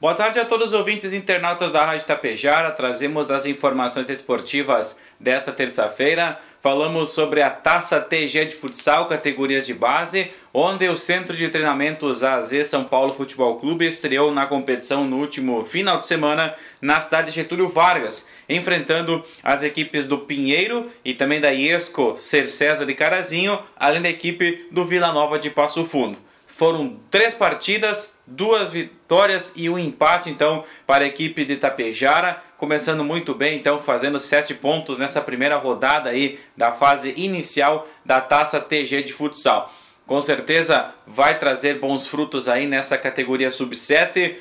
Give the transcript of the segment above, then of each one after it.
Boa tarde a todos os ouvintes e internautas da Rádio Tapejara. Trazemos as informações esportivas desta terça-feira. Falamos sobre a Taça TG de Futsal, categorias de base, onde o Centro de Treinamentos AZ São Paulo Futebol Clube estreou na competição no último final de semana na cidade de Getúlio Vargas, enfrentando as equipes do Pinheiro e também da Iesco Ser César de Carazinho, além da equipe do Vila Nova de Passo Fundo. Foram três partidas, duas vitórias e um empate, então, para a equipe de Tapejara, começando muito bem, então, fazendo sete pontos nessa primeira rodada aí da fase inicial da Taça TG de futsal. Com certeza vai trazer bons frutos aí nessa categoria sub-7.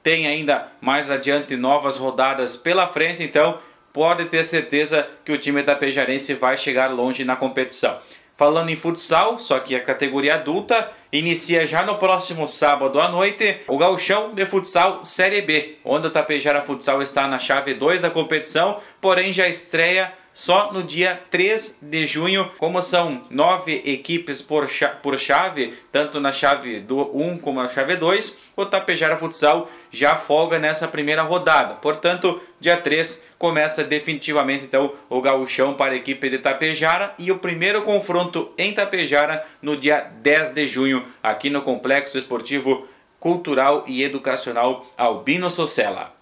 Tem ainda mais adiante novas rodadas pela frente, então pode ter certeza que o time tapejarense vai chegar longe na competição. Falando em futsal, só que a categoria adulta inicia já no próximo sábado à noite o Gauchão de Futsal Série B, onde o Tapejara Futsal está na chave 2 da competição, porém já estreia só no dia 3 de junho, como são nove equipes por, por chave, tanto na chave do 1 como na chave 2, o Tapejara Futsal já folga nessa primeira rodada. Portanto, dia 3 começa definitivamente então o gauchão para a equipe de Tapejara e o primeiro confronto em Tapejara no dia 10 de junho, aqui no Complexo Esportivo Cultural e Educacional Albino Socella.